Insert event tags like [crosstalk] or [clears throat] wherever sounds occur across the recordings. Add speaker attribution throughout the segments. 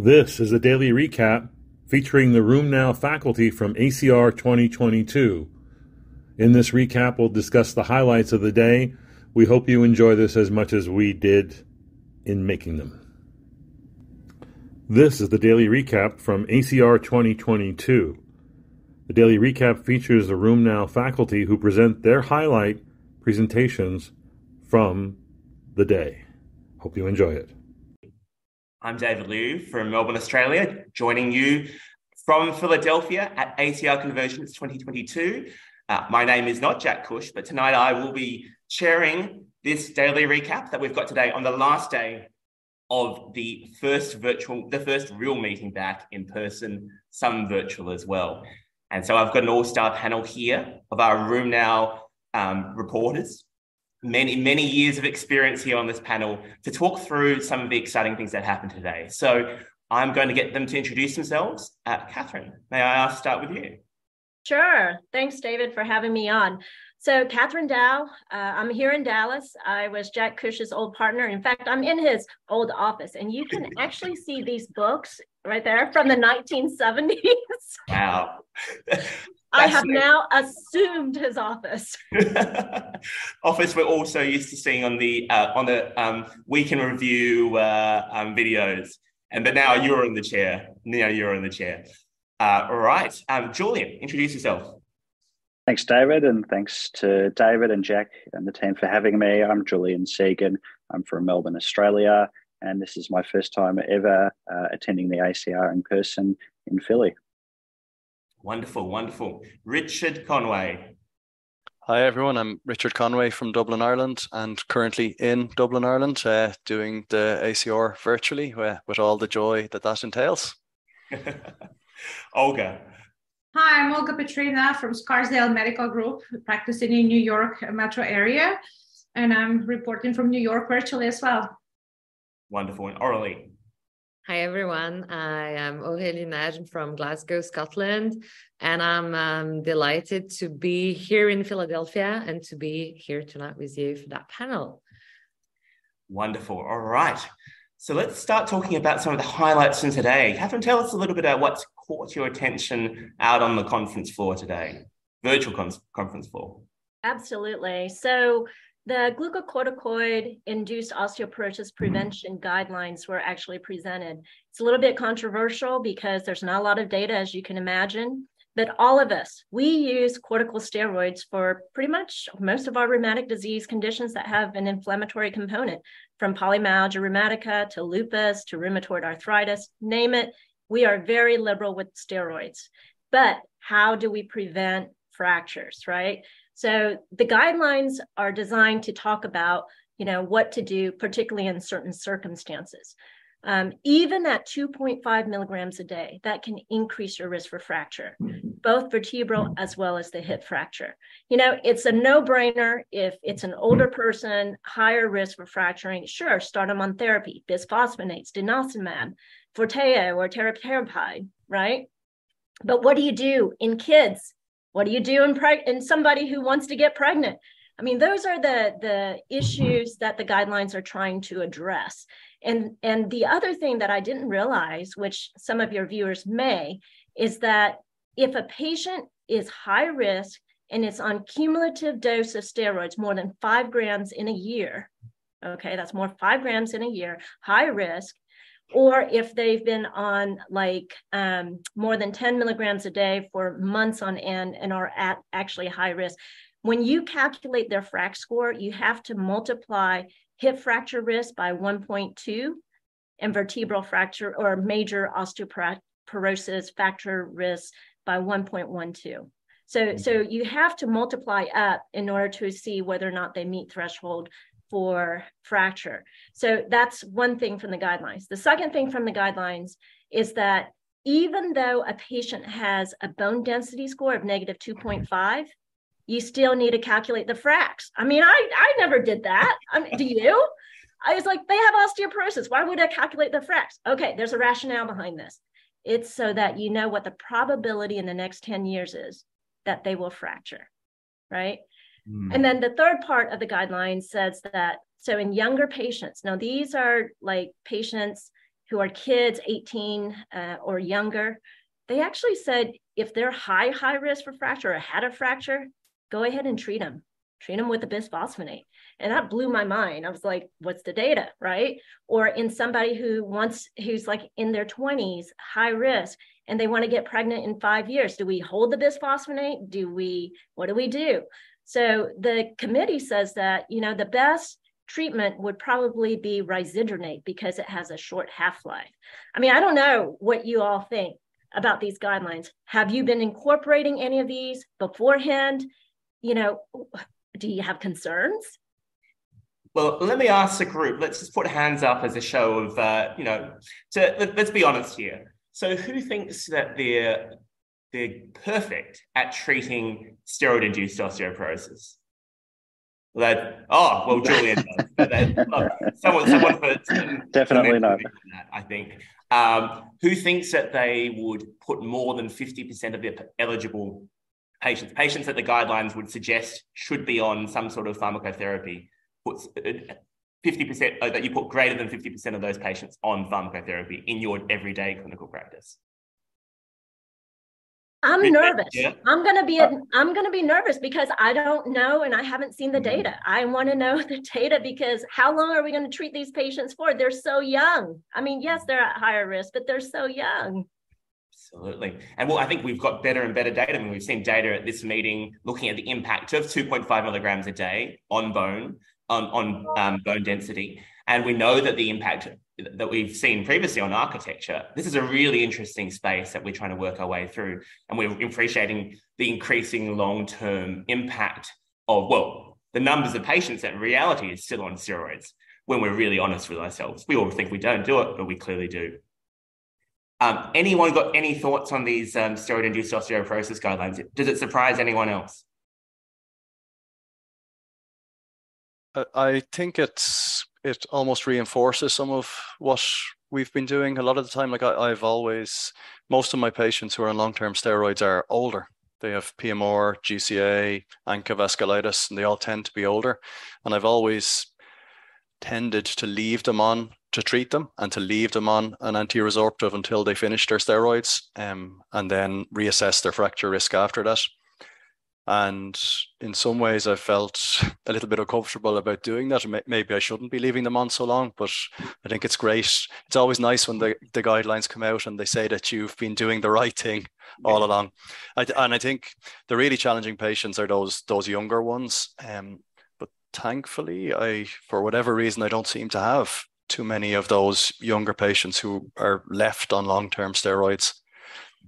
Speaker 1: This is a daily recap featuring the RheumNow faculty from ACR 2022. In this recap, we'll discuss the highlights of the day. We hope you enjoy this as much as we did in making them. This is the daily recap from ACR 2022. The daily recap features the RheumNow faculty who present their highlight presentations from the day. Hope you enjoy it.
Speaker 2: I'm David Liew from Melbourne, Australia, joining you from Philadelphia at ACR Convergence 2022. Uh, my name is not Jack Cush, but tonight I will be sharing this daily recap that we've got today on the last day of the first virtual, the first real meeting back in person, some virtual as well. And so I've got an all-star panel here of our RheumNow um, reporters many, many years of experience here on this panel to talk through some of the exciting things that happened today. So I'm going to get them to introduce themselves. Uh, Kathryn, may I ask, start with you?
Speaker 3: Sure. Thanks, David, for having me on. So, Kathryn Dao, uh, I'm here in Dallas. I was Jack Cush's old partner. In fact, I'm in his old office, and you can [laughs] actually see these books right there from the 1970s.
Speaker 2: Wow. [laughs]
Speaker 3: I have now assumed his office. [laughs]
Speaker 2: office we're also used to seeing on the uh, on the um, week in review uh, um, videos, and but now you're in the chair. Now you're in the chair. Uh, all right, um, Julian, introduce yourself.
Speaker 4: Thanks, David, and thanks to David and Jack and the team for having me. I'm Julian Segan. I'm from Melbourne, Australia, and this is my first time ever uh, attending the ACR in person in Philly.
Speaker 2: Wonderful, wonderful. Richard Conway.
Speaker 5: Hi, everyone. I'm Richard Conway from Dublin, Ireland, and currently in Dublin, Ireland, uh, doing the ACR virtually uh, with all the joy that that entails. [laughs]
Speaker 2: Olga.
Speaker 6: Hi, I'm Olga Petryna from Scarsdale Medical Group, practicing in New York metro area, and I'm reporting from New York virtually as well.
Speaker 2: Wonderful. And Aurelie.
Speaker 7: Hi, everyone. I am Aurélie Najm from Glasgow, Scotland, and I'm um, delighted to be here in Philadelphia and to be here tonight with you for that panel.
Speaker 2: Wonderful. All right. So let's start talking about some of the highlights from today. Kathryn, tell us a little bit about what's caught your attention out on the conference floor today, virtual con- conference floor.
Speaker 3: Absolutely. So the glucocorticoid induced osteoporosis mm-hmm. prevention guidelines were actually presented. It's a little bit controversial because there's not a lot of data, as you can imagine. But all of us, we use corticosteroids for pretty much most of our rheumatic disease conditions that have an inflammatory component, from polymyalgia rheumatica to lupus to rheumatoid arthritis, name it. We are very liberal with steroids. But how do we prevent fractures, right? So the guidelines are designed to talk about, you know, what to do, particularly in certain circumstances. Um, even at 2.5 milligrams a day, that can increase your risk for fracture, both vertebral as well as the hip fracture. You know, it's a no brainer if it's an older person, higher risk for fracturing. Sure, start them on therapy, bisphosphonates, denosumab, Forteo, or teriparatide, right? But what do you do in kids what do you do in, preg- in somebody who wants to get pregnant? I mean, those are the the issues that the guidelines are trying to address. And and the other thing that I didn't realize, which some of your viewers may, is that if a patient is high risk and it's on cumulative dose of steroids more than five grams in a year, okay, that's more five grams in a year, high risk, or if they've been on like um, more than 10 milligrams a day for months on end and are at actually high risk. When you calculate their FRAX score, you have to multiply hip fracture risk by 1.2 and vertebral fracture or major osteoporosis fracture risk by 1.12. So, mm-hmm. so you have to multiply up in order to see whether or not they meet threshold for fracture. So that's one thing from the guidelines. The second thing from the guidelines is that even though a patient has a bone density score of negative 2.5, you still need to calculate the FRAX. I mean, I, I never did that. I mean, do you? I was like, they have osteoporosis. Why would I calculate the FRAX? Okay, there's a rationale behind this. It's so that you know what the probability in the next 10 years is that they will fracture, right? Mm. And then the third part of the guideline says that so in younger patients, now these are like patients who are kids 18 uh, or younger, they actually said if they're high, high risk for fracture or had a fracture, go ahead and treat them. Treat them with a bisphosphonate. And that blew my mind. I was like, what's the data, right? Or in somebody who wants, who's like in their 20s, high risk, and they want to get pregnant in five years. Do we hold the bisphosphonate? Do we, what do we do? So the committee says that, you know, the best treatment would probably be risedronate because it has a short half-life. I mean, I don't know what you all think about these guidelines. Have you been incorporating any of these beforehand? You know, do you have concerns?
Speaker 2: Well, let me ask the group. Let's just put hands up as a show of, uh, you know, to, let, us be honest here. So, who thinks that they're they're perfect at treating steroid-induced osteoporosis? That oh well, Julian [laughs] someone, someone for [laughs]
Speaker 4: definitely not.
Speaker 2: I think. Um, who thinks that they would put more than fifty percent of their eligible patients, patients that the guidelines would suggest should be on some sort of pharmacotherapy, puts uh, fifty percent uh, that you put greater than fifty percent of those patients on pharmacotherapy in your everyday clinical practice.
Speaker 3: I'm nervous. Yeah. I'm gonna be uh, I'm gonna be nervous because I don't know and I haven't seen the mm-hmm. data. I want to know [laughs] the data because how long are we going to treat these patients for? They're so young. I mean, yes, they're at higher risk, but they're so young.
Speaker 2: Absolutely. And well, I think we've got better and better data. I mean, we've seen data at this meeting looking at the impact of 2.5 milligrams a day on bone, on, on um, bone density. And we know that the impact that we've seen previously on architecture, this is a really interesting space that we're trying to work our way through. And we're appreciating the increasing long term impact of, well, the numbers of patients that reality is still on steroids when we're really honest with ourselves. We all think we don't do it, but we clearly do. Um, anyone got any thoughts on these um, steroid induced osteoporosis guidelines? Does it surprise anyone else?
Speaker 5: I think it's it almost reinforces some of what we've been doing a lot of the time. Like I, have always, most of my patients who are on long-term steroids are older. They have PMR, GCA, ANCA vasculitis, and they all tend to be older. And I've always tended to leave them on to treat them and to leave them on an anti-resorptive until they finish their steroids um, and then reassess their fracture risk after that. And in some ways, I felt a little bit uncomfortable about doing that. Maybe I shouldn't be leaving them on so long, but I think it's great. It's always nice when the, the guidelines come out and they say that you've been doing the right thing all along. I, and I think the really challenging patients are those those younger ones. Um, but thankfully, I for whatever reason, I don't seem to have too many of those younger patients who are left on long term steroids.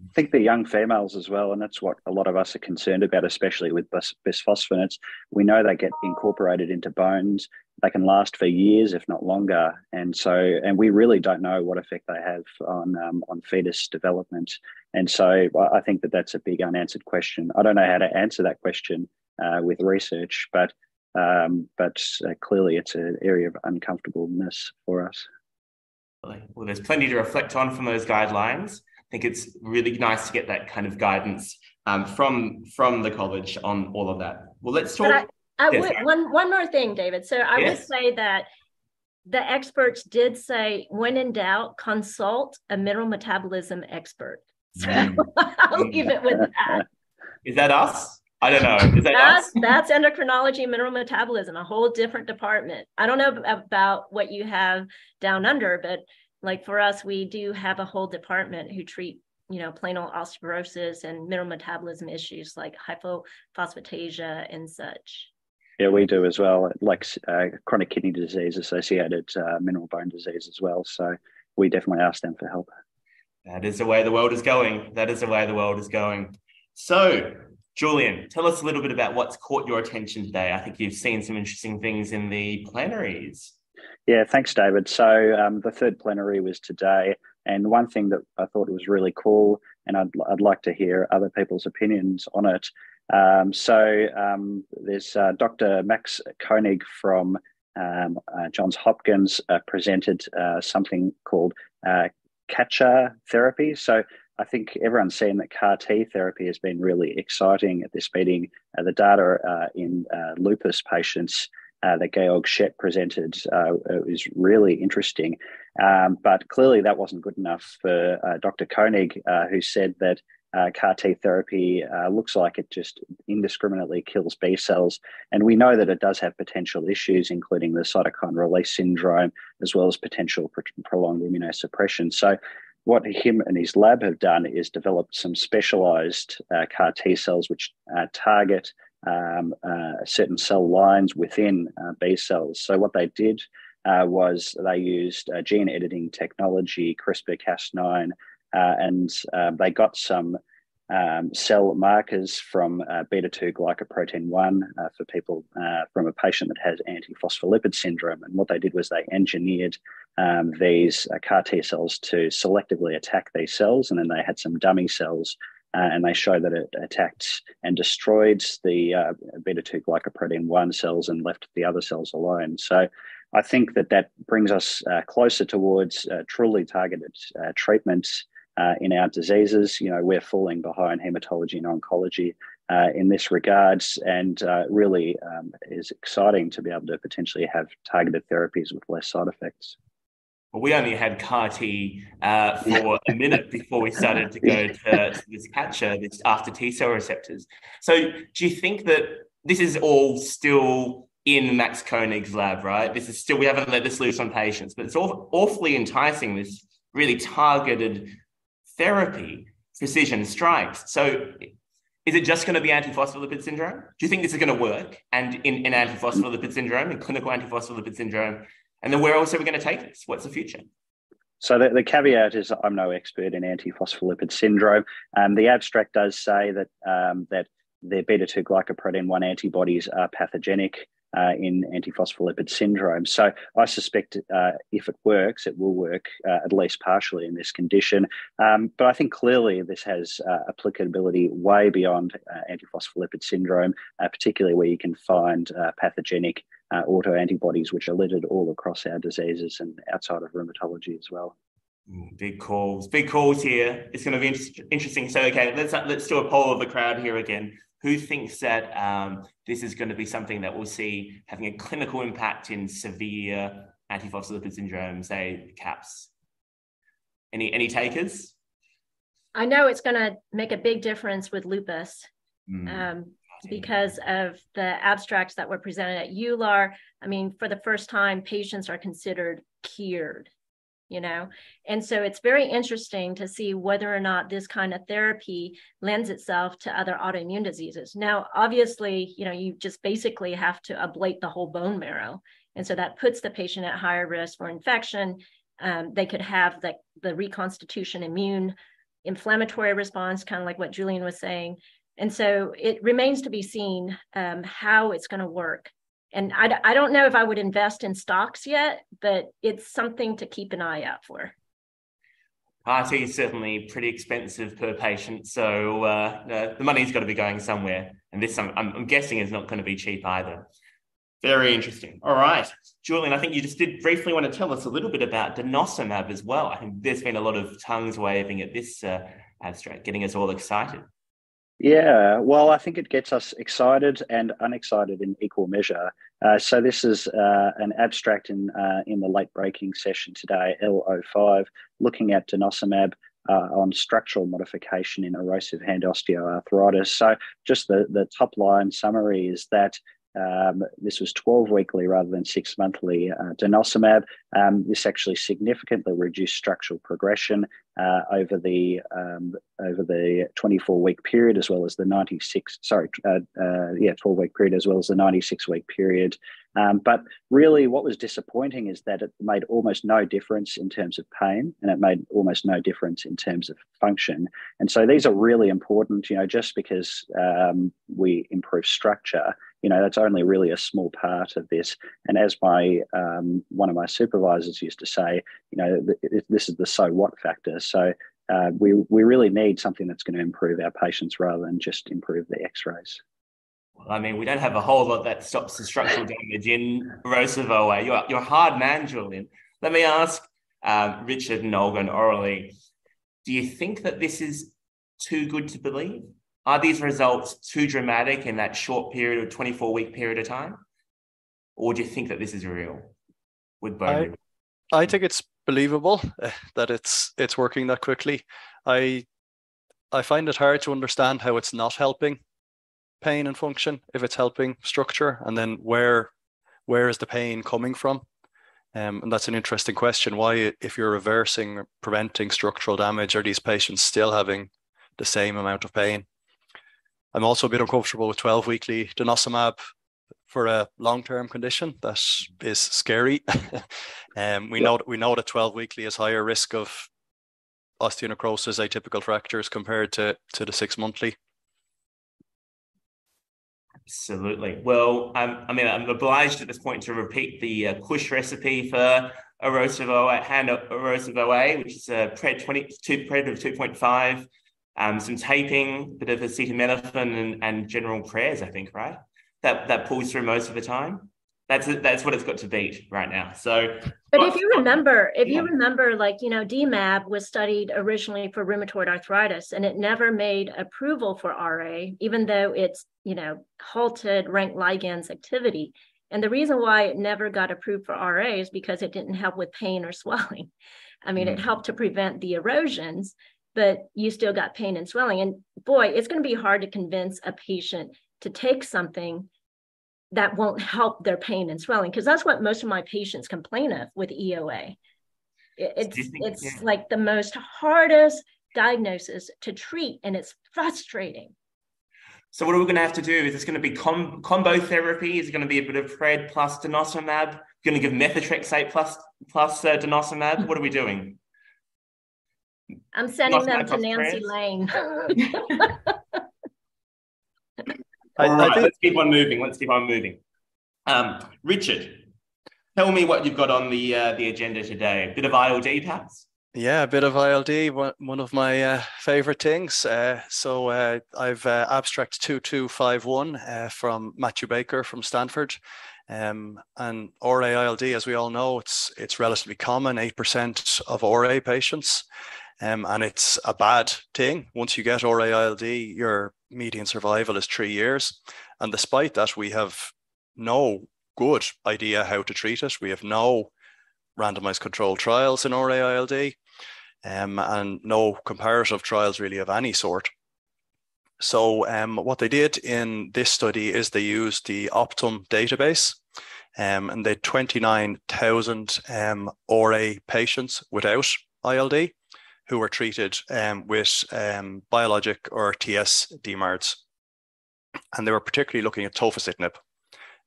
Speaker 4: I think the young females as well, and that's what a lot of us are concerned about, especially with bis- bisphosphonates. We know they get incorporated into bones; they can last for years, if not longer. And so, and we really don't know what effect they have on um, on fetus development. And so, I think that that's a big unanswered question. I don't know how to answer that question uh, with research, but um, but uh, clearly, it's an area of uncomfortableness for us.
Speaker 2: Well, there's plenty to reflect on from those guidelines. I think it's really nice to get that kind of guidance um, from from the college on all of that. Well, let's talk.
Speaker 3: I, I yes, would, one one more thing, David. So I yes. would say that the experts did say, when in doubt, consult a mineral metabolism expert. So mm. [laughs] I'll leave it with that.
Speaker 2: Is that us? I don't know. Is that
Speaker 3: that's
Speaker 2: us?
Speaker 3: that's endocrinology, mineral metabolism, a whole different department. I don't know about what you have down under, but like for us, we do have a whole department who treat, you know, plain old osteoporosis and mineral metabolism issues like hypophosphatasia and such.
Speaker 4: Yeah, we do as well, like uh, chronic kidney disease associated uh, mineral bone disease as well. So we definitely ask them for help.
Speaker 2: That is the way the world is going. That is the way the world is going. So, Julian, tell us a little bit about what's caught your attention today. I think you've seen some interesting things in the plenaries.
Speaker 4: Yeah, thanks, David. So um, the third plenary was today, and one thing that I thought was really cool, and I'd, I'd like to hear other people's opinions on it. Um, so um, there's uh, Dr. Max Koenig from um, uh, Johns Hopkins uh, presented uh, something called uh, CATCHA therapy. So I think everyone's seen that CAR T therapy has been really exciting at this meeting. Uh, the data in lupus patients uh, that Georg Schett presented uh, was really interesting. Um, but clearly, that wasn't good enough for uh, Dr. Koenig, uh, who said that uh, CAR T therapy uh, looks like it just indiscriminately kills B cells. And we know that it does have potential issues, including the cytokine release syndrome, as well as potential prolonged immunosuppression. So, what him and his lab have done is developed some specialized CAR T cells which target um, uh, certain cell lines within uh, B cells. So, what they did was they used gene editing technology, CRISPR Cas9 uh, and uh, they got some um, cell markers from uh, beta 2 glycoprotein 1 uh, for people uh, from a patient that has antiphospholipid syndrome. And what they did was they engineered um, these uh, CAR T cells to selectively attack these cells, and then they had some dummy cells. And they show that it attacked and destroyed the beta 2 glycoprotein 1 cells and left the other cells alone. So I think that that brings us closer towards truly targeted treatments uh, in our diseases. You know, we're falling behind hematology and oncology uh, in this regards, and uh, really um, is exciting to be able to potentially have targeted therapies with less side effects.
Speaker 2: Well, we only had CAR T uh, for a minute before we started to go to, to this catcher, this after T cell receptors. So, do you think that this is all still in Max Koenig's lab, right? This is still, we haven't let this loose on patients, but it's all, awfully enticing, this really targeted therapy, precision strikes. So is it just going to be antiphospholipid syndrome? Do you think this is going to work? And in, in antiphospholipid syndrome, in clinical antiphospholipid syndrome, and then where else are we going to take this? What's the future?
Speaker 4: So the, the caveat is I'm no expert in antiphospholipid syndrome. Um, the abstract does say that um, that the beta two glycoprotein one antibodies are pathogenic uh, in antiphospholipid syndrome. So I suspect uh, if it works, it will work uh, at least partially in this condition. Um, but I think clearly this has uh, applicability way beyond uh, antiphospholipid syndrome, uh, particularly where you can find pathogenic autoantibodies, which are littered all across our diseases and outside of rheumatology as well.
Speaker 2: Mm, big calls, big calls here. It's going to be inter- interesting. So, okay, let's let's do a poll of the crowd here again who thinks that um, this is going to be something that we'll see having a clinical impact in severe antiphospholipid syndrome, say CAPS? Any any takers?
Speaker 3: I know it's going to make a big difference with lupus mm. um, because of the abstracts that were presented at EULAR. I mean, for the first time, patients are considered cured you know? And so it's very interesting to see whether or not this kind of therapy lends itself to other autoimmune diseases. Now obviously you know you just basically have to ablate the whole bone marrow. And so that puts the patient at higher risk for infection. Um, they could have the, the reconstitution immune inflammatory response kind of like what julian was saying. And so it remains to be seen um, how it's going to work and I, I don't know if I would invest in stocks yet, but it's something to keep an eye out for.
Speaker 2: RT is certainly pretty expensive per patient, so uh, the money's got to be going somewhere, and this I'm, I'm guessing is not going to be cheap either. Very interesting. All right, Julian, I think you just did briefly want to tell us a little bit about denosumab as well. I think there's been a lot of tongues waving at this uh, abstract, getting us all excited.
Speaker 4: Yeah, well, I think it gets us excited and unexcited in equal measure. Uh, so this is uh, an abstract in uh, in the late breaking session today, L05, looking at denosumab uh, on structural modification in erosive hand osteoarthritis. So just the, the top line summary is that um, this was 12 weekly rather than six monthly uh, denosumab. Um, this actually significantly reduced structural progression uh, over the um, over the 24 week period, as well as the 96 sorry uh, uh yeah 12 week period, as well as the 96 week period. Um, but really, what was disappointing is that it made almost no difference in terms of pain, and it made almost no difference in terms of function. And so these are really important. You know, just because um, we improve structure you know that's only really a small part of this and as my um, one of my supervisors used to say you know this is the so what factor so uh, we we really need something that's going to improve our patients rather than just improve the x-rays
Speaker 2: well, I mean, we don't have a whole lot that stops the structural damage in erosive OA. You're, you're a hard man, Julian. Let me ask um, Richard and Olga and Aurelie, do you think that this is too good to believe? Are these results too dramatic in that short period of 24 week period of time? or do you think that this is real with bone
Speaker 5: I, I think it's believable uh, that it's it's working that quickly. I I find it hard to understand how it's not helping pain and function if it's helping structure, and then where where is the pain coming from? Um, and that's an interesting question. Why, if you're reversing, preventing structural damage, are these patients still having the same amount of pain? I'm also a bit uncomfortable with 12 weekly denosumab for a long-term condition that is scary. [laughs] um, we know that we know that 12 weekly is higher risk of osteonecrosis, atypical fractures compared to to the six monthly.
Speaker 2: Absolutely. Well, um, I mean, I'm obliged at this point to repeat the uh, Cush recipe for erosive OA, hand erosive OA, which is a pred 22 pred of 2.5, um, some taping, bit of acetaminophen, and, and general prayers. I think, right? That that pulls through most of the time. That's that's what it's got to beat right now. So,
Speaker 3: but if you remember, if yeah. you remember, like you know, DMAB was studied originally for rheumatoid arthritis, and it never made approval for RA, even though it's you know halted rank ligands activity. And the reason why it never got approved for RA is because it didn't help with pain or [laughs] swelling. I mean, mm-hmm. it helped to prevent the erosions, but you still got pain and swelling. And boy, it's going to be hard to convince a patient to take something that won't help their pain and swelling because that's what most of my patients complain of with EOA. It's it's yeah. like the most hardest diagnosis to treat and it's frustrating.
Speaker 2: So what are we going to have to do? Is this going to be com- combo therapy? Is it going to be a bit of pred plus denosumab? You're Going to give methotrexate plus plus uh, denosumab? What are we doing?
Speaker 3: I'm sending them to Nancy Lane. [laughs] [laughs]
Speaker 2: I, All right, think... let's keep on moving. Let's keep on moving. Um, Richard, tell me what you've got on the uh, the agenda today. A bit of ILD, perhaps.
Speaker 5: Yeah, a bit of ILD, one of my uh, favorite things. Uh, so uh, I've uh, abstract 2251 uh, from Matthew Baker from Stanford. Um, and RA ILD, as we all know, it's it's relatively common, 8% of RA patients. Um, and it's a bad thing. Once you get RA ILD, your median survival is three years. And despite that, we have no good idea how to treat it. We have no randomized controlled trials in RA ILD um, and no comparative trials really of any sort. So um, what they did in this study is they used the Optum database um, and they had 29,000 um, RA patients without ILD who were treated um, with um, biologic or TS DMARDs. And they were particularly looking at tofacitinib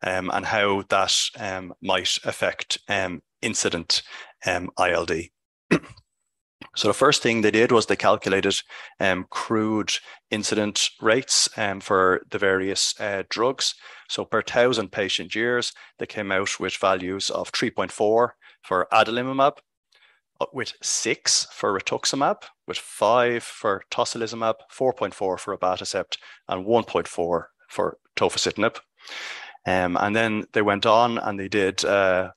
Speaker 5: um, and how that um, might affect um, incident um, ILD. [clears throat] so the first thing they did was they calculated crude incident rates for the various uh, drugs. So per thousand patient years, they came out with values of 3.4 for adalimumab, with six for rituximab, with five for tocilizumab, 4.4 for abatacept, and 1.4 for tofacitinib. Um, and then they went on and they did uh,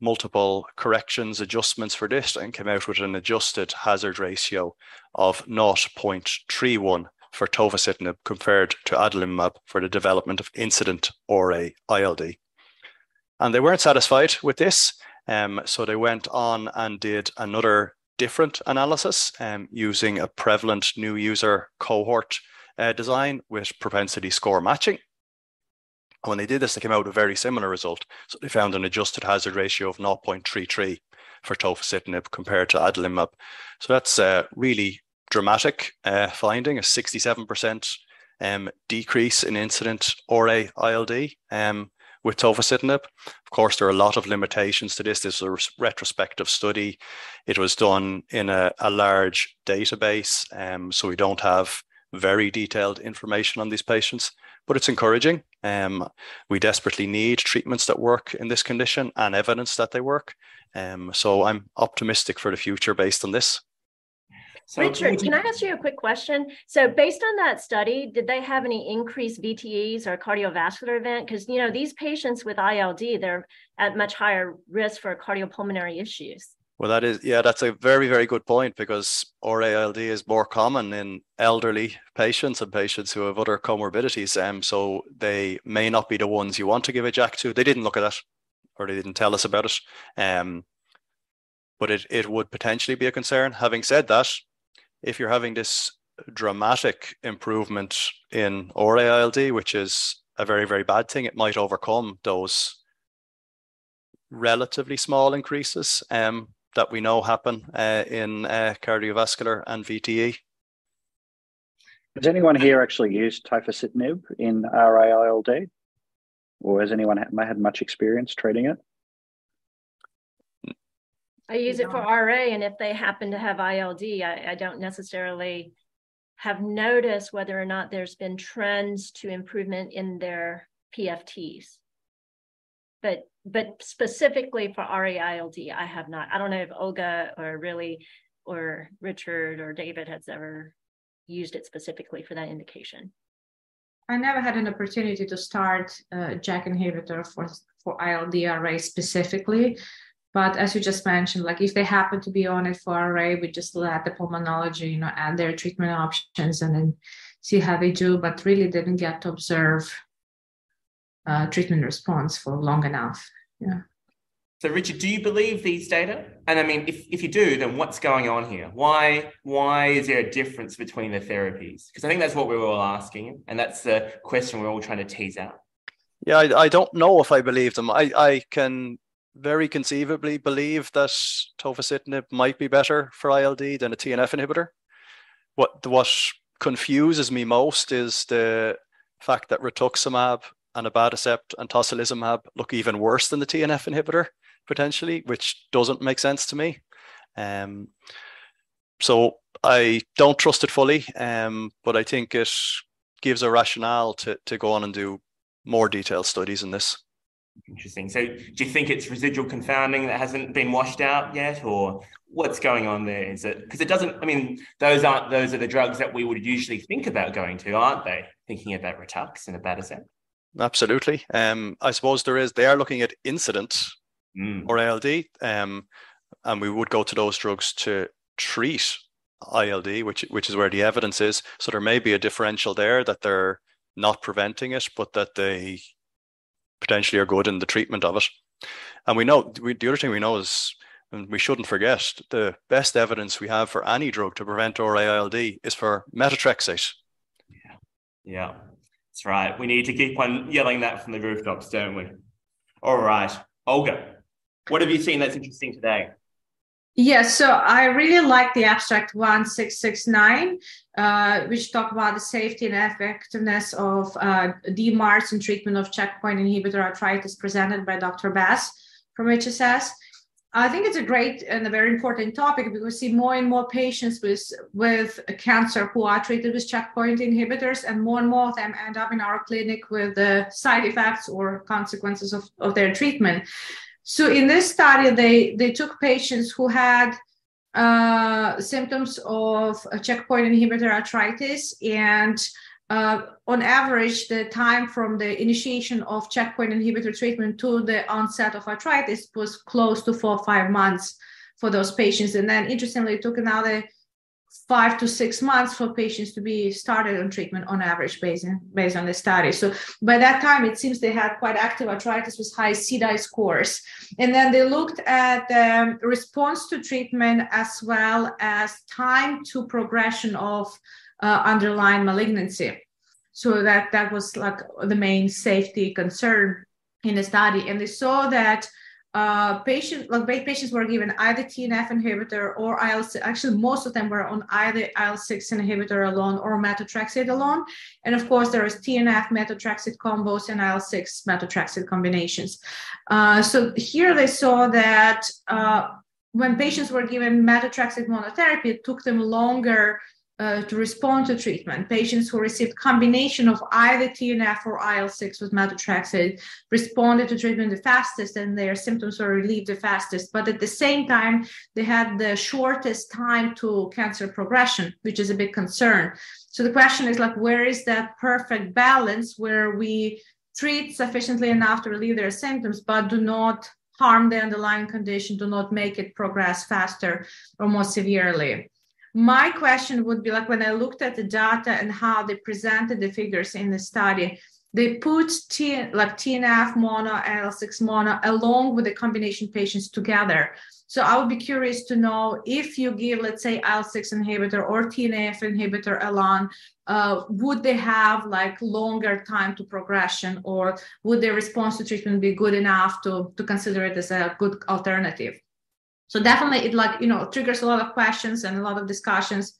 Speaker 5: multiple corrections, adjustments for this, and came out with an adjusted hazard ratio of 0.31 for tofacitinib compared to adalimumab for the development of incident or a ILD. And they weren't satisfied with this. Um, so they went on and did another different analysis um, using a prevalent new user cohort uh, design with propensity score matching. And when they did this, they came out with a very similar result. So they found an adjusted hazard ratio of 0.33 for tofacitinib compared to adalimumab. So that's a really dramatic uh, finding, a 67% um, decrease in incident RA ILD. Um, with tofacitinib. Of course, there are a lot of limitations to this. This is a retrospective study. It was done in a, a large database, um, so we don't have very detailed information on these patients, but it's encouraging. Um, we desperately need treatments that work in this condition and evidence that they work. Um, so I'm optimistic for the future based on this.
Speaker 3: So Richard, can I ask you a quick question? So based on that study, did they have any increased VTEs or cardiovascular event? Because you know these patients with ILD, they're at much higher risk for cardiopulmonary issues.
Speaker 5: Well, that is, yeah, that's a very, very good point because RAILD is more common in elderly patients and patients who have other comorbidities. Um, so they may not be the ones you want to give a JAK to. They didn't look at that, or they didn't tell us about it. Um, but it, it would potentially be a concern. Having said that, if you're having this dramatic improvement in RAILD, which is a very, very bad thing, it might overcome those relatively small increases um, that we know happen uh, in uh, cardiovascular and VTE.
Speaker 4: Has anyone here actually used tofacitinib in RAILD? Or has anyone had much experience treating it?
Speaker 3: I use it for RA, and if they happen to have ILD, I, I don't necessarily have noticed whether or not there's been trends to improvement in their PFTs. But but specifically for RAILD, I have not. I don't know if Olga or Aurelie or Richard or David has ever used it specifically for that indication.
Speaker 6: I never had an opportunity to start uh, a JAK inhibitor for for ILD RA specifically. But as you just mentioned, like if they happen to be on it for RA, we just let the pulmonology, you know, add their treatment options and then see how they do, but really didn't get to observe uh, treatment response for long enough. Yeah.
Speaker 2: So, Richard, do you believe these data? And I mean, if, if you do, then what's going on here? Why why is there a difference between the therapies? Because I think that's what we were all asking, and that's the question we're all trying to tease out.
Speaker 5: Yeah, I, I don't know if I believe them. I, I can very conceivably believe that tofacitinib might be better for ILD than a TNF inhibitor. What what confuses me most is the fact that rituximab and abatacept and tocilizumab look even worse than the TNF inhibitor potentially, which doesn't make sense to me. Um, so I don't trust it fully, um, but I think it gives a rationale to to go on and do more detailed studies in this.
Speaker 2: Interesting. So, do you think it's residual confounding that hasn't been washed out yet, or what's going on there? Is it because it doesn't? I mean, those aren't those are the drugs that we would usually think about going to, aren't they? Thinking about Ritux and abatacept.
Speaker 5: Absolutely. Um, I suppose there is. They are looking at incident mm. or ILD, um, and we would go to those drugs to treat ILD, which which is where the evidence is. So there may be a differential there that they're not preventing it, but that they potentially are good in the treatment of it. And we know we, the other thing we know is, and we shouldn't forget, the best evidence we have for any drug to prevent RAILD is for methotrexate.
Speaker 2: Yeah, yeah, that's right. We need to keep on yelling that from the rooftops, don't we? All right, Olga, what have you seen that's interesting today?
Speaker 6: Yes, so I really like the abstract 1669, uh, which talk about the safety and effectiveness of uh, DMARDs in treatment of checkpoint inhibitor arthritis presented by Dr. Bass from HSS. I think it's a great and a very important topic because we see more and more patients with, with cancer who are treated with checkpoint inhibitors, and more and more of them end up in our clinic with the side effects or consequences of, of their treatment. So in this study, they, they took patients who had uh, symptoms of checkpoint inhibitor arthritis and uh, on average, the time from the initiation of checkpoint inhibitor treatment to the onset of arthritis was close to four or five months for those patients. And then, interestingly, it took another five to six months for patients to be started on treatment on average based, on, based on the study. So by that time, it seems they had quite active arthritis with high CDAI scores. And then they looked at the response to treatment as well as time to progression of uh, underlying malignancy. So that, that was like the main safety concern in the study. And they saw that uh, patients, like patients were given either TNF inhibitor or IL. Actually, most of them were on either IL-6 inhibitor alone or methotrexate alone. And of course, there is TNF methotrexate combos and IL-6 methotrexate combinations. Uh, so here they saw that uh, when patients were given methotrexate monotherapy, it took them longer uh, to respond to treatment. Patients who received combination of either TNF or IL-6 with methotrexate responded to treatment the fastest and their symptoms were relieved the fastest. But at the same time, they had the shortest time to cancer progression, which is a big concern. So the question is like, where is that perfect balance where we treat sufficiently enough to relieve their symptoms, but do not harm the underlying condition, do not make it progress faster or more severely. My question would be like when I looked at the data and how they presented the figures in the study, they put T, like TNF mono, IL-6 mono along with the combination patients together. So I would be curious to know if you give, let's say, IL-6 inhibitor or TNF inhibitor alone, uh, would they have like longer time to progression or would their response to treatment be good enough to, to consider it as a good alternative? So definitely it like, you know, triggers a lot of questions and a lot of discussions.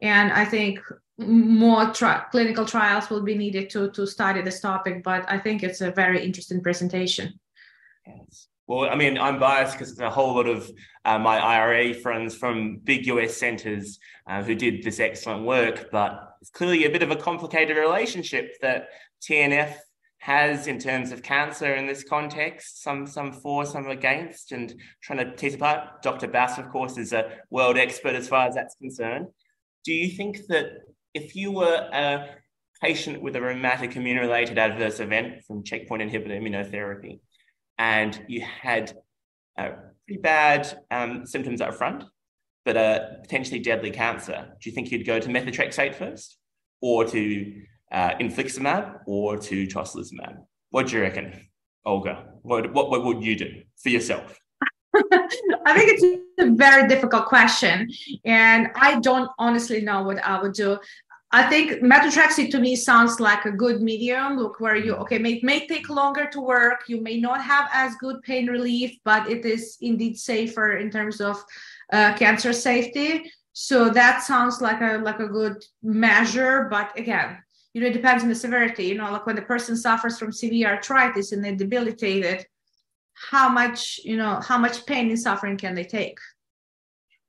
Speaker 6: And I think more tri- clinical trials will be needed to, to study this topic, but I think it's a very interesting presentation.
Speaker 2: Yes. Well, I mean, I'm biased because there's a whole lot of uh, my IRA friends from big US centers uh, who did this excellent work, but it's clearly a bit of a complicated relationship that TNF has in terms of cancer in this context, some some for, some against, and trying to tease apart. Dr. Bass, of course, is a world expert as far as that's concerned. Do you think that if you were a patient with a rheumatic immune-related adverse event from checkpoint inhibitor immunotherapy, and you had uh, pretty bad um, symptoms up front, but a potentially deadly cancer, do you think you'd go to methotrexate first, or to uh, infliximab, or to tocilizumab? What do you reckon, Olga? What, what, what would you do for yourself? [laughs]
Speaker 6: I think it's a very difficult question, and I don't honestly know what I would do. I think methotrexate to me sounds like a good medium. Look, where you okay may may take longer to work. You may not have as good pain relief, but it is indeed safer in terms of uh, cancer safety. So that sounds like a like a good measure. But again, you know, it depends on the severity. You know, like when the person suffers from severe arthritis and they're debilitated, how much you know how much pain and suffering can they take?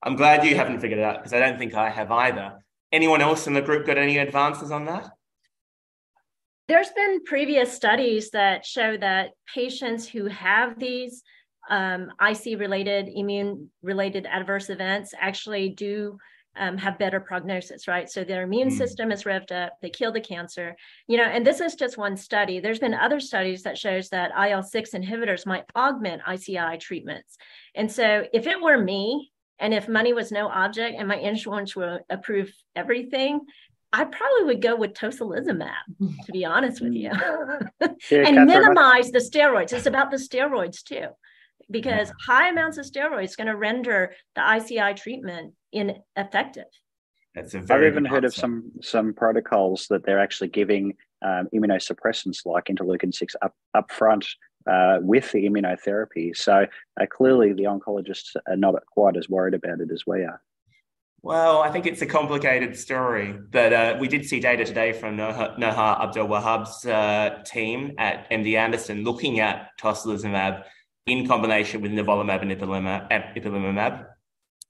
Speaker 2: I'm glad you haven't figured it out because I don't think I have either. Anyone else in the group got any advances on that?
Speaker 3: There's been previous studies that show that patients who have these um, IC related, immune related adverse events actually do um, have better prognosis, right? So their immune mm. system is revved up, they kill the cancer, you know, and this is just one study. There's been other studies that shows that IL-6 inhibitors might augment ICI treatments. And so if it were me, and if money was no object and my insurance would approve everything, I probably would go with tocilizumab, to be honest with you, [laughs] and minimize the steroids. It's about the steroids too, because high amounts of steroids going to render the ICI treatment ineffective.
Speaker 4: That's a very I've even heard of some some protocols that they're actually giving um, immunosuppressants like interleukin six up up front uh, with the immunotherapy. So uh, clearly, the oncologists are not quite as worried about it as we are.
Speaker 2: Well, I think it's a complicated story, but uh, we did see data today from Noha, Noha Abdel-Wahab's uh, team at MD Anderson looking at tocilizumab in combination with nivolumab and ipilimumab, ipilimumab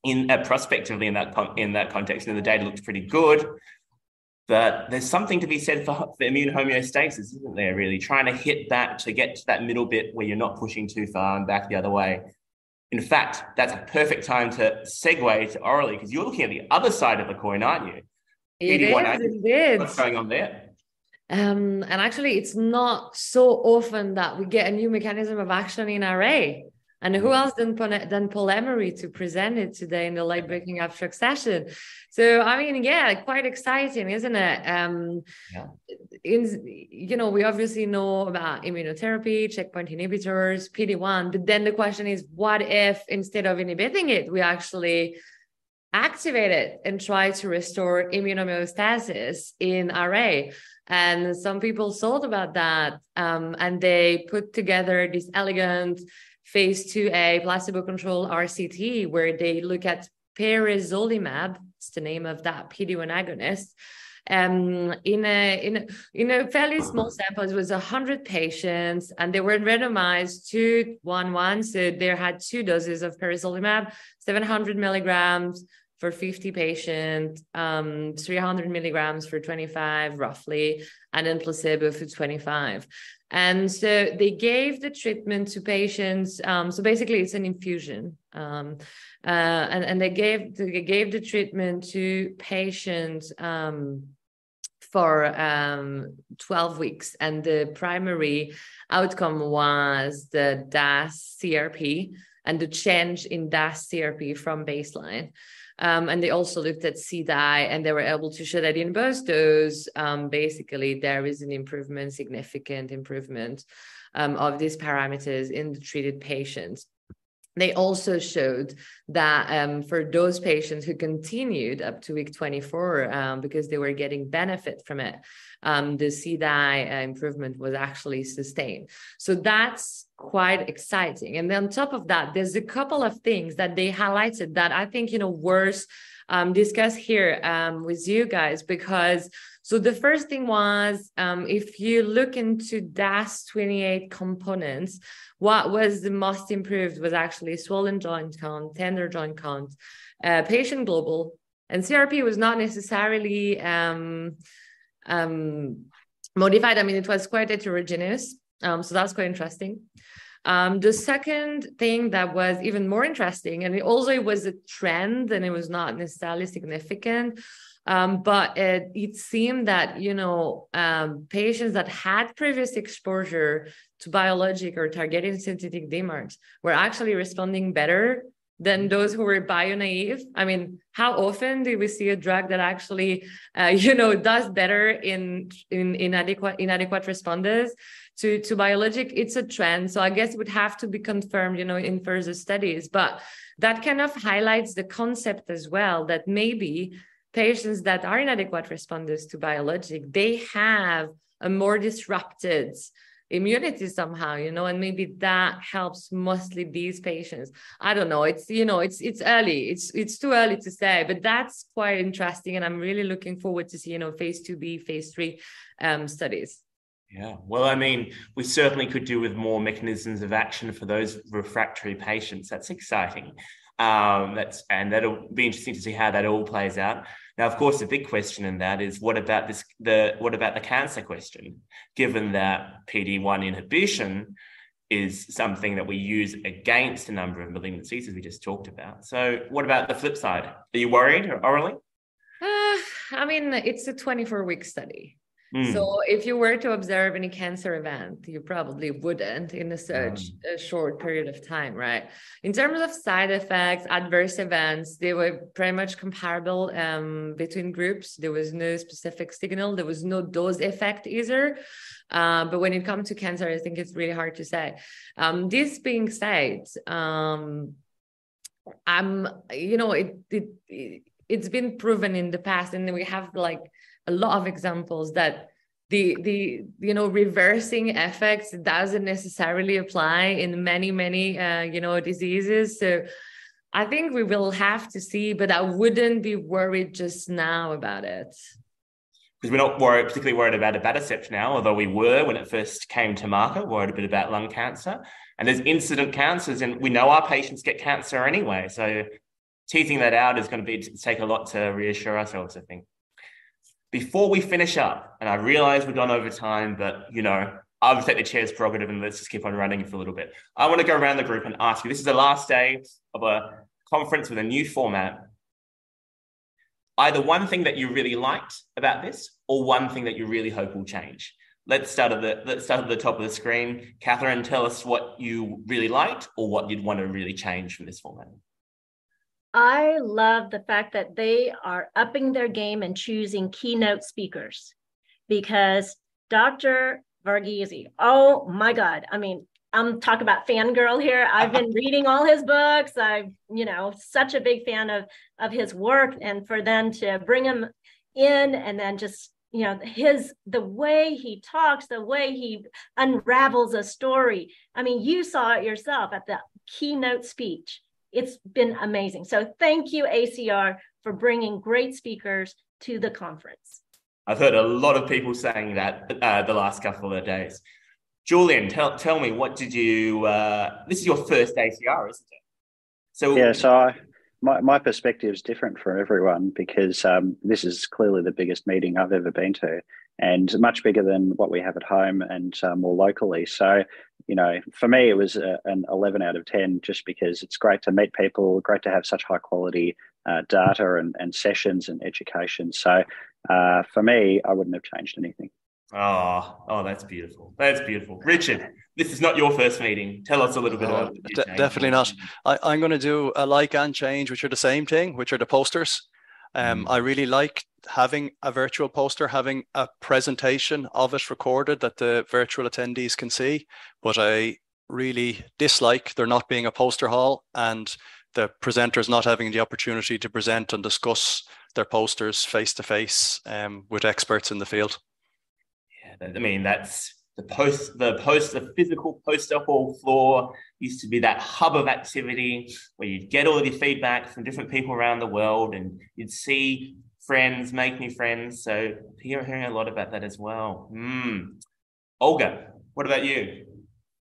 Speaker 2: in uh, prospectively in that in that context, and the data looked pretty good. But there's something to be said for, for immune homeostasis, isn't there? Really trying to hit that to get to that middle bit where you're not pushing too far and back the other way. In fact, that's a perfect time to segue to Aurelie because you're looking at the other side of the coin, aren't you?
Speaker 7: It is, indeed.
Speaker 2: What's going on there?
Speaker 7: Um, and actually, it's not so often that we get a new mechanism of action in RA. And who else than, than Paul Emery to present it today in the late breaking abstract session? So, I mean, yeah, quite exciting, isn't it? Um, yeah. In, you know, we obviously know about immunotherapy, checkpoint inhibitors, PD1, but then the question is, what if instead of inhibiting it, we actually activate it and try to restore immunohomeostasis in RA? And some people thought about that, um, and they put together this elegant phase 2A placebo-controlled RCT where they look at peresolimab, it's the name of that PD-1 agonist, um, in a in a, in a fairly small sample. It was hundred patients, and they were randomized two one one. So they had two doses of peresolimab, seven hundred milligrams for 50 patients, um, 300 milligrams for 25 roughly, and then placebo for 25. And so they gave the treatment to patients. Um, so basically, it's an infusion, um, uh, and and they gave they gave the treatment to patients um, for um, 12 weeks. And the primary outcome was the DAS CRP and the change in DAS CRP from baseline. Um, and they also looked at CDAI and they were able to show that in both those, um, basically, there is an improvement, significant improvement um, of these parameters in the treated patients they also showed that um, for those patients who continued up to week 24 um, because they were getting benefit from it, um, the CDAI uh, improvement was actually sustained. So that's quite exciting. And then on top of that, there's a couple of things that they highlighted that I think, you know, worth um, discuss here um, with you guys because so the first thing was um, if you look into DAS 28 components, what was the most improved was actually swollen joint count, tender joint count, uh, patient global, and CRP was not necessarily um, um, modified. I mean, it was quite heterogeneous. Um, so that's quite interesting. Um, the second thing that was even more interesting, and it also it was a trend and it was not necessarily significant, um, but it, it, seemed that you know um, patients that had previous exposure to biologic or targeted synthetic DMARDs were actually responding better than those who were bio naive. I mean, how often do we see a drug that actually, uh, [laughs] you know, does better in in inadequate inadequate responders to to biologic? It's a trend, so I guess it would have to be confirmed, you know, in further studies. But that kind of highlights the concept as well that maybe patients that are inadequate responders to biologic, they have a more disrupted immunity somehow you know and maybe that helps mostly these patients i don't know it's you know it's it's early it's it's too early to say but that's quite interesting and i'm really looking forward to see you know phase 2b phase 3 um, studies
Speaker 2: yeah, well, I mean, we certainly could do with more mechanisms of action for those refractory patients. That's exciting. Um, that's and that'll be interesting to see how that all plays out. Now, of course, the big question in that is what about this? The what about the cancer question? Given that PD one inhibition is something that we use against a number of malignancies, as we just talked about. So, what about the flip side? Are you worried, Aurelie?
Speaker 7: Uh, I mean, it's a 24 week study. Mm. So if you were to observe any cancer event, you probably wouldn't in a such mm. a short period of time, right? In terms of side effects, adverse events, they were pretty much comparable um, between groups. There was no specific signal. There was no dose effect either. Uh, but when it comes to cancer, I think it's really hard to say. Um, this being said, um, I'm, you know, it, it, it it's been proven in the past, and we have like a lot of examples that the the you know reversing effects doesn't necessarily apply in many many uh, you know diseases so i think we will have to see but i wouldn't be worried just now about it
Speaker 2: because we're not worried, particularly worried about abatacept now, although we were when it first came to market, worried a bit about lung cancer. And there's incident cancers, and we know our patients get cancer anyway. So teasing that out is going to be to take a lot to reassure ourselves, I think before we finish up, and I realize we've gone over time, but you know, I'll take the chair's prerogative and let's just keep on running for a little bit. I want to go around the group and ask you this is the last day of a conference with a new format. Either one thing that you really liked about this, or one thing that you really hope will change. Let's start at the let's start at the top of the screen. Kathryn, tell us what you really liked or what you'd want to really change from this format.
Speaker 3: I love the fact that they are upping their game and choosing keynote speakers because Dr. Verghese, oh my God. I mean, I'm talking about fangirl here. I've been [laughs] reading all his books. I'm, you know, such a big fan of of his work. And for them to bring him in and then just, you know, his the way he talks, the way he unravels a story. I mean, you saw it yourself at the keynote speech it's been amazing. So thank you, ACR, for bringing great speakers to the conference.
Speaker 2: I've heard a lot of people saying that uh, the last couple of days. Julian, tell, tell me, what did you, uh, this is your first ACR, isn't it?
Speaker 4: So Yeah, so I, my, my perspective is different for everyone because um, this is clearly the biggest meeting I've ever been to and much bigger than what we have at home and uh, more locally. So you know, for me, it was a, an 11 out of 10 just because it's great to meet people, great to have such high quality uh, data and, and sessions and education. So, uh, for me, I wouldn't have changed anything.
Speaker 2: Oh, oh, that's beautiful. That's beautiful. Richard, this is not your first meeting. Tell us a little bit
Speaker 5: oh,
Speaker 2: about
Speaker 5: d- Definitely not. I, I'm going to do a like and change, which are the same thing, which are the posters. Um, mm. I really like having a virtual poster, having a presentation of it recorded that the virtual attendees can see. But I really dislike there not being a poster hall and the presenters not having the opportunity to present and discuss their posters face to face with experts in the field.
Speaker 2: Yeah, I mean that's the post, the post, the physical poster hall floor used to be that hub of activity where you'd get all of your feedback from different people around the world, and you'd see friends, make new friends. So you're hearing a lot about that as well. Mm. Olga, what about you?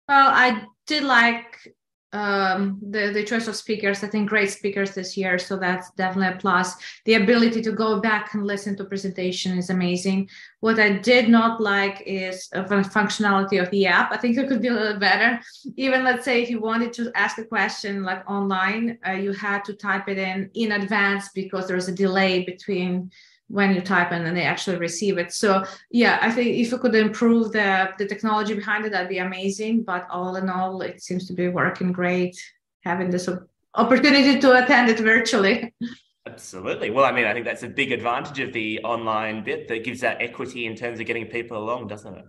Speaker 6: Well, I did like um, the, the choice of speakers. I think great speakers this year, so that's definitely a plus. The ability to go back and listen to presentation is amazing. What I did not like is the functionality of the app. I think it could be a little better. Even let's say if you wanted to ask a question like online, uh, you had to type it in in advance because there's a delay between when you type in and they actually receive it. So yeah, I think if you could improve the the technology behind it, that'd be amazing. But all in all, it seems to be working great. Having this opportunity to attend it virtually. [laughs]
Speaker 2: Absolutely. Well, I mean, I think that's a big advantage of the online bit that gives that equity in terms of getting people along, doesn't it?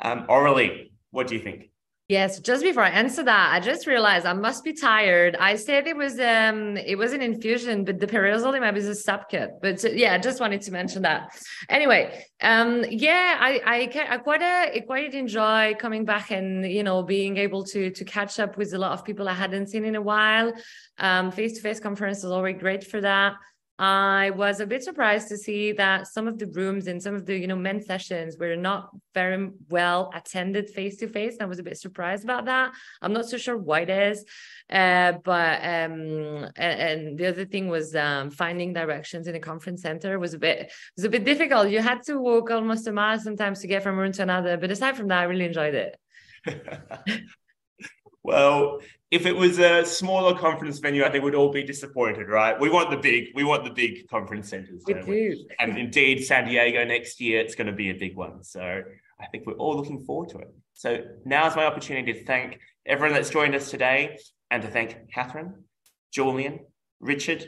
Speaker 2: Um, Aurelie, what do you think?
Speaker 7: Yes, just before I answer that, I just realized I must be tired. I said it was um it was an infusion, but the peresolimab is a subcut. But uh, yeah, I just wanted to mention that. Anyway, um yeah, I I, I quite a, I quite enjoy coming back and you know being able to to catch up with a lot of people I hadn't seen in a while. Um, face to face conference is always great for that. I was a bit surprised to see that some of the rooms and some of the you know men sessions were not very well attended face to face. I was a bit surprised about that. I'm not so sure why it is, uh, but um, and, and, the other thing was um, finding directions in a conference center was a bit was a bit difficult. You had to walk almost a mile sometimes to get from room to another. But aside from that, I really enjoyed it. [laughs]
Speaker 2: well, if it was a smaller conference venue, I think we'd all be disappointed, right? We want the big, we want the big conference centers.
Speaker 7: We do.
Speaker 2: And indeed, San Diego next year, it's going to be a big one. So I think we're all looking forward to it. So now is my opportunity to thank everyone that's joined us today and to thank Kathryn, Julian, Richard,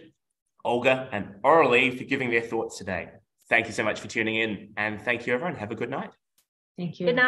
Speaker 2: Olga, and Aurelie for giving their thoughts today. Thank you so much for tuning in. And thank you, everyone. Have a good night.
Speaker 6: Thank you.
Speaker 3: Good night.